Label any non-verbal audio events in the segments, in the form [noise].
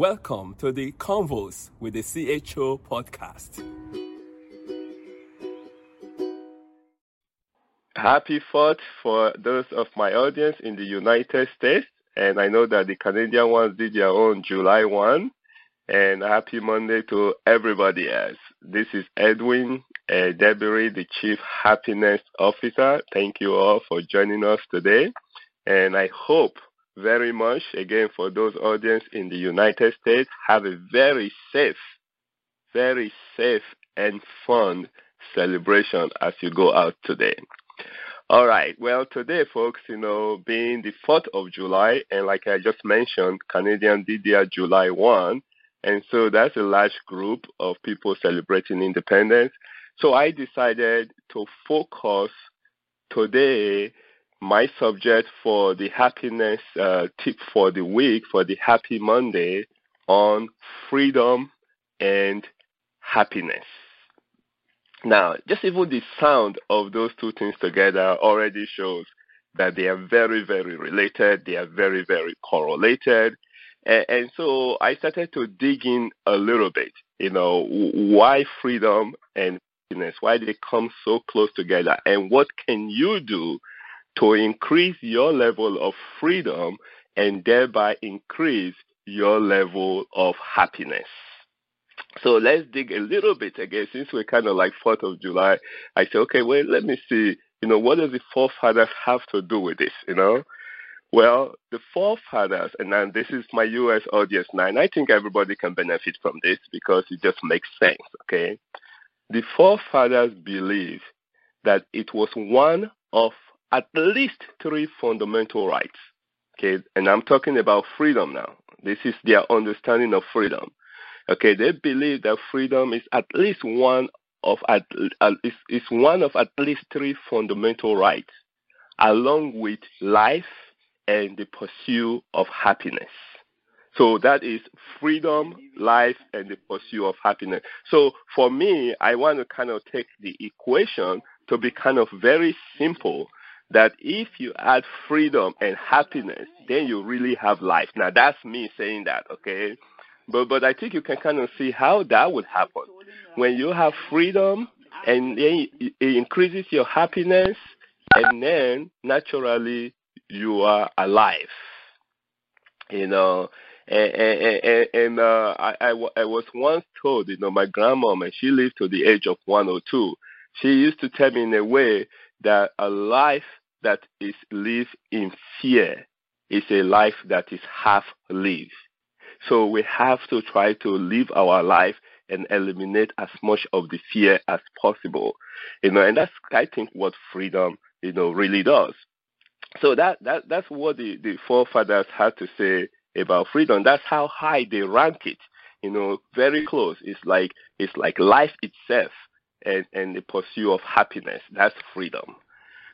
Welcome to the Convos with the CHO podcast. Happy 4th for those of my audience in the United States. And I know that the Canadian ones did their own July 1. And happy Monday to everybody else. This is Edwin uh, Debery, the Chief Happiness Officer. Thank you all for joining us today. And I hope very much, again, for those audience in the United States, have a very safe, very safe and fun celebration as you go out today. All right. Well, today, folks, you know, being the 4th of July, and like I just mentioned, Canadian did their July 1, and so that's a large group of people celebrating independence. So I decided to focus today my subject for the happiness uh, tip for the week, for the Happy Monday, on freedom and happiness. Now, just even the sound of those two things together already shows that they are very, very related, they are very, very correlated. And, and so I started to dig in a little bit, you know, why freedom and happiness, why they come so close together, and what can you do to increase your level of freedom and thereby increase your level of happiness. So let's dig a little bit again, since we're kind of like 4th of July. I say, okay, well, let me see, you know, what does the forefathers have to do with this, you know? Well, the forefathers, and then this is my US audience now, and I think everybody can benefit from this because it just makes sense, okay? The forefathers believe that it was one of at least three fundamental rights. Okay, and I'm talking about freedom now. This is their understanding of freedom. Okay, they believe that freedom is at least one of at uh, is, is one of at least three fundamental rights, along with life and the pursuit of happiness. So that is freedom, life, and the pursuit of happiness. So for me, I want to kind of take the equation to be kind of very simple that if you add freedom and happiness, then you really have life. Now that's me saying that, okay? But but I think you can kind of see how that would happen. When you have freedom and then it increases your happiness and then naturally you are alive. You know, and and, and uh, I, I, I was once told, you know, my grandmom, and she lived to the age of 102. She used to tell me in a way that a life that is lived in fear is a life that is half lived. So we have to try to live our life and eliminate as much of the fear as possible. You know, and that's I think what freedom, you know, really does. So that, that that's what the, the forefathers had to say about freedom. That's how high they rank it. You know, very close. It's like it's like life itself and, and the pursuit of happiness. That's freedom.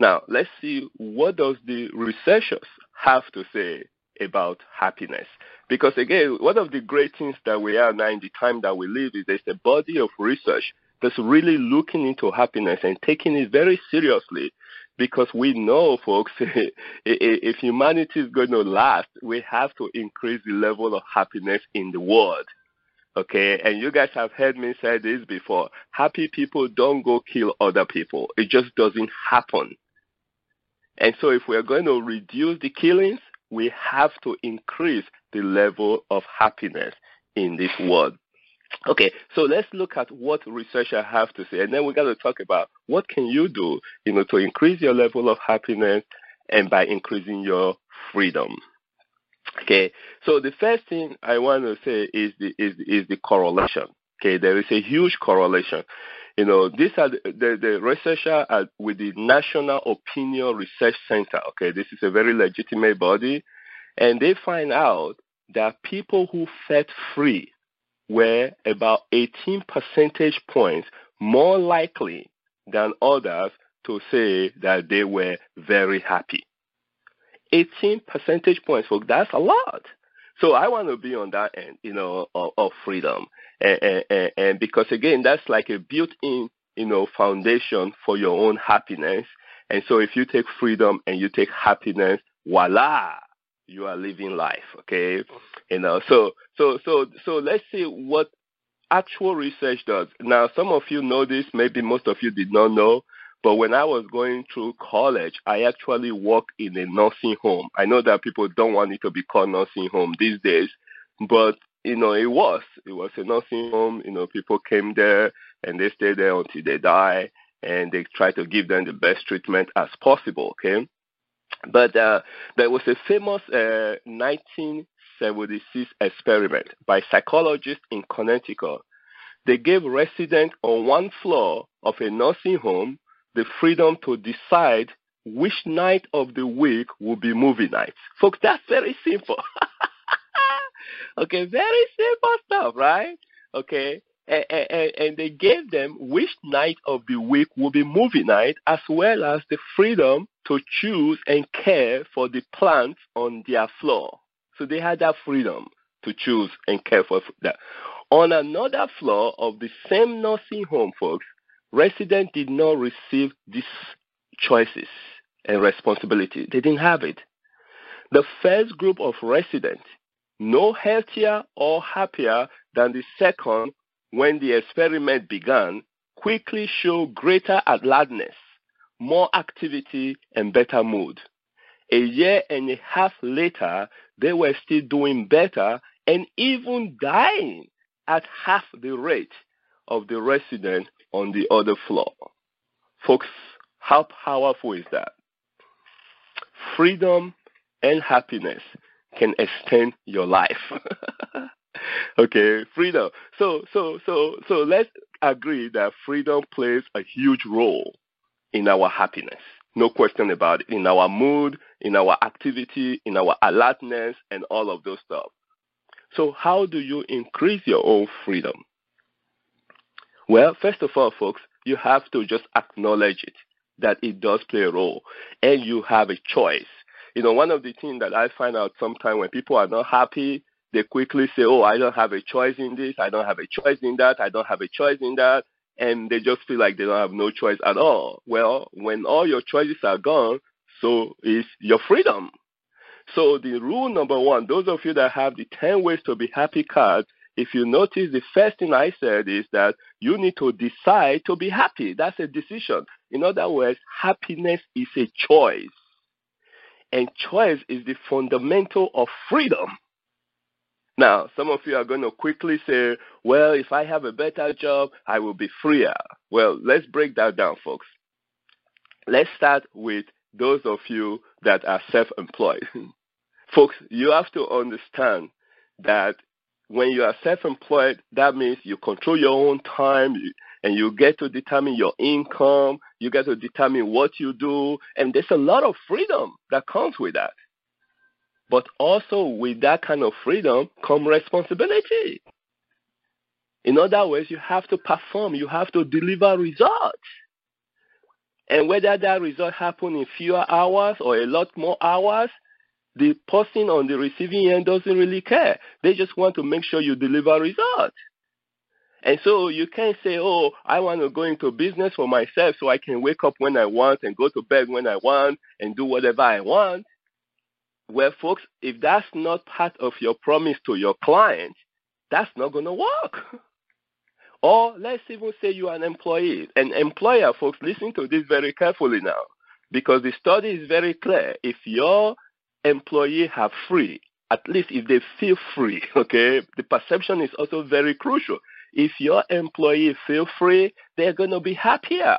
Now, let's see what does the researchers have to say about happiness. Because again, one of the great things that we are now in the time that we live is there's a body of research that's really looking into happiness and taking it very seriously. Because we know, folks, [laughs] if humanity is going to last, we have to increase the level of happiness in the world. Okay, and you guys have heard me say this before. Happy people don't go kill other people. It just doesn't happen. And so, if we're going to reduce the killings, we have to increase the level of happiness in this world. Okay, so let's look at what researchers have to say, and then we're going to talk about what can you do, you know, to increase your level of happiness and by increasing your freedom. Okay, so the first thing I want to say is the is is the correlation. Okay, there is a huge correlation you know, these are the, the, researcher with the National Opinion Research Center. Okay, this is a very legitimate body, and they find out that people who felt free were about 18 percentage points more likely than others to say that they were very happy. 18 percentage points, folks, that's a lot. So I want to be on that end, you know, of, of freedom and, and, and because again, that's like a built-in, you know, foundation for your own happiness. And so if you take freedom and you take happiness, voila, you are living life. Okay, you know. So so so so let's see what actual research does. Now, some of you know this, maybe most of you did not know. But when I was going through college, I actually worked in a nursing home. I know that people don't want it to be called nursing home these days, but you know, it was. It was a nursing home. You know, people came there and they stayed there until they die, and they try to give them the best treatment as possible. Okay, but uh, there was a famous uh, 1976 experiment by psychologists in Connecticut. They gave residents on one floor of a nursing home the freedom to decide which night of the week will be movie night. Folks, that's very simple. [laughs] okay, very simple stuff, right? Okay, and, and, and, they gave them which night of the week will be movie night, as well as the freedom to choose and care for the plants on their floor. So they had that freedom to choose and care for that. On another floor of the same nursing home, folks, residents did not receive these choices and responsibility. They didn't have it. The first group of residents, no healthier or happier than the second when the experiment began, quickly show greater alertness, more activity, and better mood. A year and a half later, they were still doing better and even dying at half the rate of the residents on the other floor. Folks, how powerful is that? Freedom and happiness can extend your life. [laughs] okay, freedom. So so so so let's agree that freedom plays a huge role in our happiness. No question about it. In our mood, in our activity, in our alertness, and all of those stuff. So, how do you increase your own freedom? Well, first of all, folks, you have to just acknowledge it that it does play a role and you have a choice. You know, one of the things that I find out sometimes when people are not happy, they quickly say, Oh, I don't have a choice in this, I don't have a choice in that, I don't have a choice in that, and they just feel like they don't have no choice at all. Well, when all your choices are gone, so is your freedom. So the rule number one, those of you that have the 10 ways to be happy card, if you notice, the first thing I said is that you need to decide to be happy. That's a decision. In other words, happiness is a choice. And choice is the fundamental of freedom. Now, some of you are going to quickly say, well, if I have a better job, I will be freer. Well, let's break that down, folks. Let's start with those of you that are self employed. [laughs] folks, you have to understand that when you are self-employed, that means you control your own time and you get to determine your income, you get to determine what you do, and there's a lot of freedom that comes with that. But also with that kind of freedom come responsibility. In other words, you have to perform, you have to deliver results. And whether that result happen in fewer hours or a lot more hours, the person on the receiving end doesn't really care. They just want to make sure you deliver results. And so you can't say, oh, I want to go into business for myself so I can wake up when I want and go to bed when I want and do whatever I want. Well, folks, if that's not part of your promise to your client, that's not going to work. [laughs] Or let's even say you are an employee. An employer, folks, listen to this very carefully now because the study is very clear. If your employee have free, at least if they feel free, [laughs] okay, the perception is also very crucial. If your employee feel free, they're going to be happier.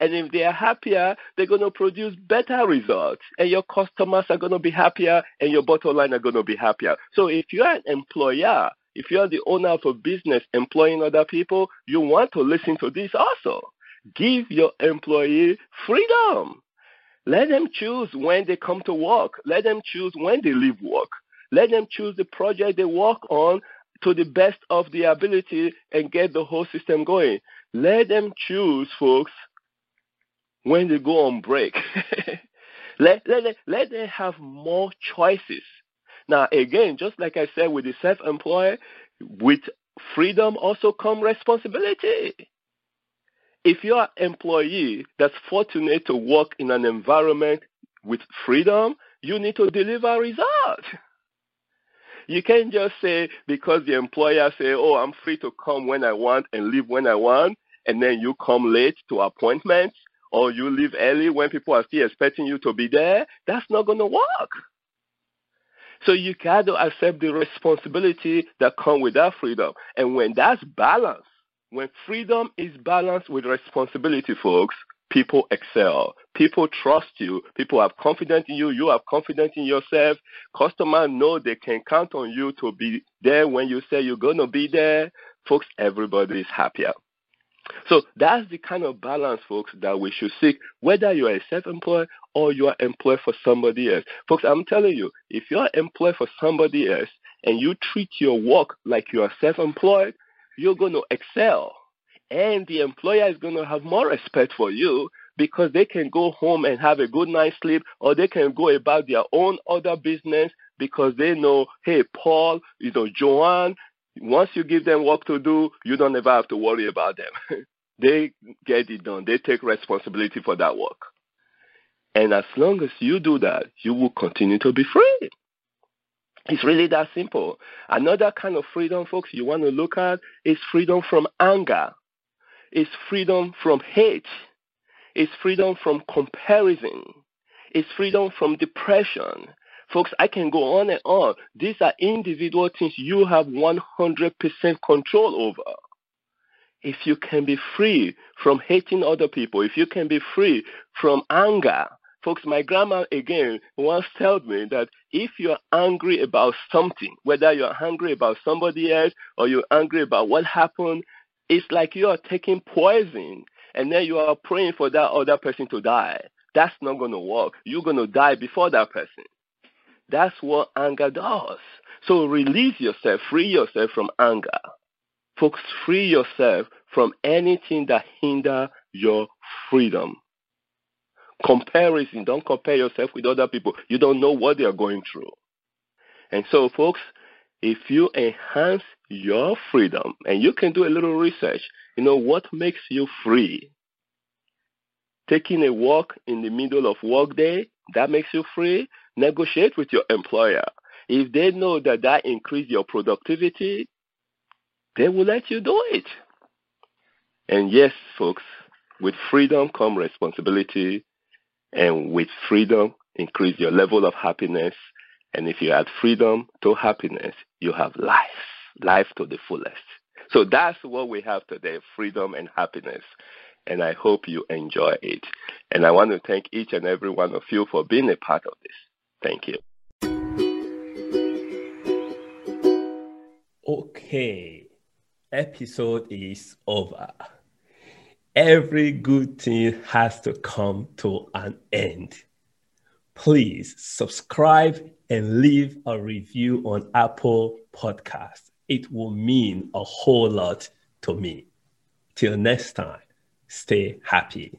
And if they are happier, they're going to produce better results. And your customers are going to be happier, and your bottom line are going to be happier. So if you're an employer, if you're the owner of a business employing other people, you want to listen to this also. Give your employee freedom. Let them choose when they come to work. Let them choose when they leave work. Let them choose the project they work on to the best of their ability and get the whole system going. Let them choose, folks, when they go on break. [laughs] let, let, let them have more choices. Now, again, just like I said with the self employed, with freedom also come responsibility. If you're an employee that's fortunate to work in an environment with freedom, you need to deliver results. You can't just say because the employer say, "Oh, I'm free to come when I want and leave when I want," and then you come late to appointments or you leave early when people are still expecting you to be there. That's not going to work. So you got to accept the responsibility that come with that freedom. And when that's balanced, when freedom is balanced with responsibility, folks, people excel. People trust you. People have confidence in you. You have confidence in yourself. Customers know they can count on you to be there when you say you're going to be there. Folks, everybody is happier. So that's the kind of balance, folks, that we should seek, whether you are a self employed or you are employed for somebody else. Folks, I'm telling you, if you're employed for somebody else and you treat your work like you are self employed, you're going to excel. And the employer is going to have more respect for you because they can go home and have a good night's sleep or they can go about their own other business because they know, hey, Paul, you know, Joanne, once you give them work to do, you don't ever have to worry about them. [laughs] they get it done. They take responsibility for that work. And as long as you do that, you will continue to be free. It's really that simple. Another kind of freedom, folks, you want to look at is freedom from anger. It's freedom from hate. It's freedom from comparison. It's freedom from depression. Folks, I can go on and on. These are individual things you have 100% control over. If you can be free from hating other people, if you can be free from anger, folks, my grandma again once told me that if you're angry about something, whether you're angry about somebody else or you're angry about what happened, it's like you are taking poison and then you are praying for that other person to die. That's not going to work. You're going to die before that person. That's what anger does. So release yourself, free yourself from anger. Folks, free yourself from anything that hinder your freedom. Comparison, don't compare yourself with other people. You don't know what they are going through. And so, folks, if you enhance your freedom, and you can do a little research, you know, what makes you free? Taking a walk in the middle of workday, that makes you free negotiate with your employer. If they know that that increase your productivity, they will let you do it. And yes, folks, with freedom come responsibility, and with freedom increase your level of happiness. And if you add freedom to happiness, you have life, life to the fullest. So that's what we have today freedom and happiness. And I hope you enjoy it. And I want to thank each and every one of you for being a part of this. Thank you. Okay, episode is over. Every good thing has to come to an end. Please subscribe and leave a review on Apple Podcast. It will mean a whole lot to me. Till next time, stay happy.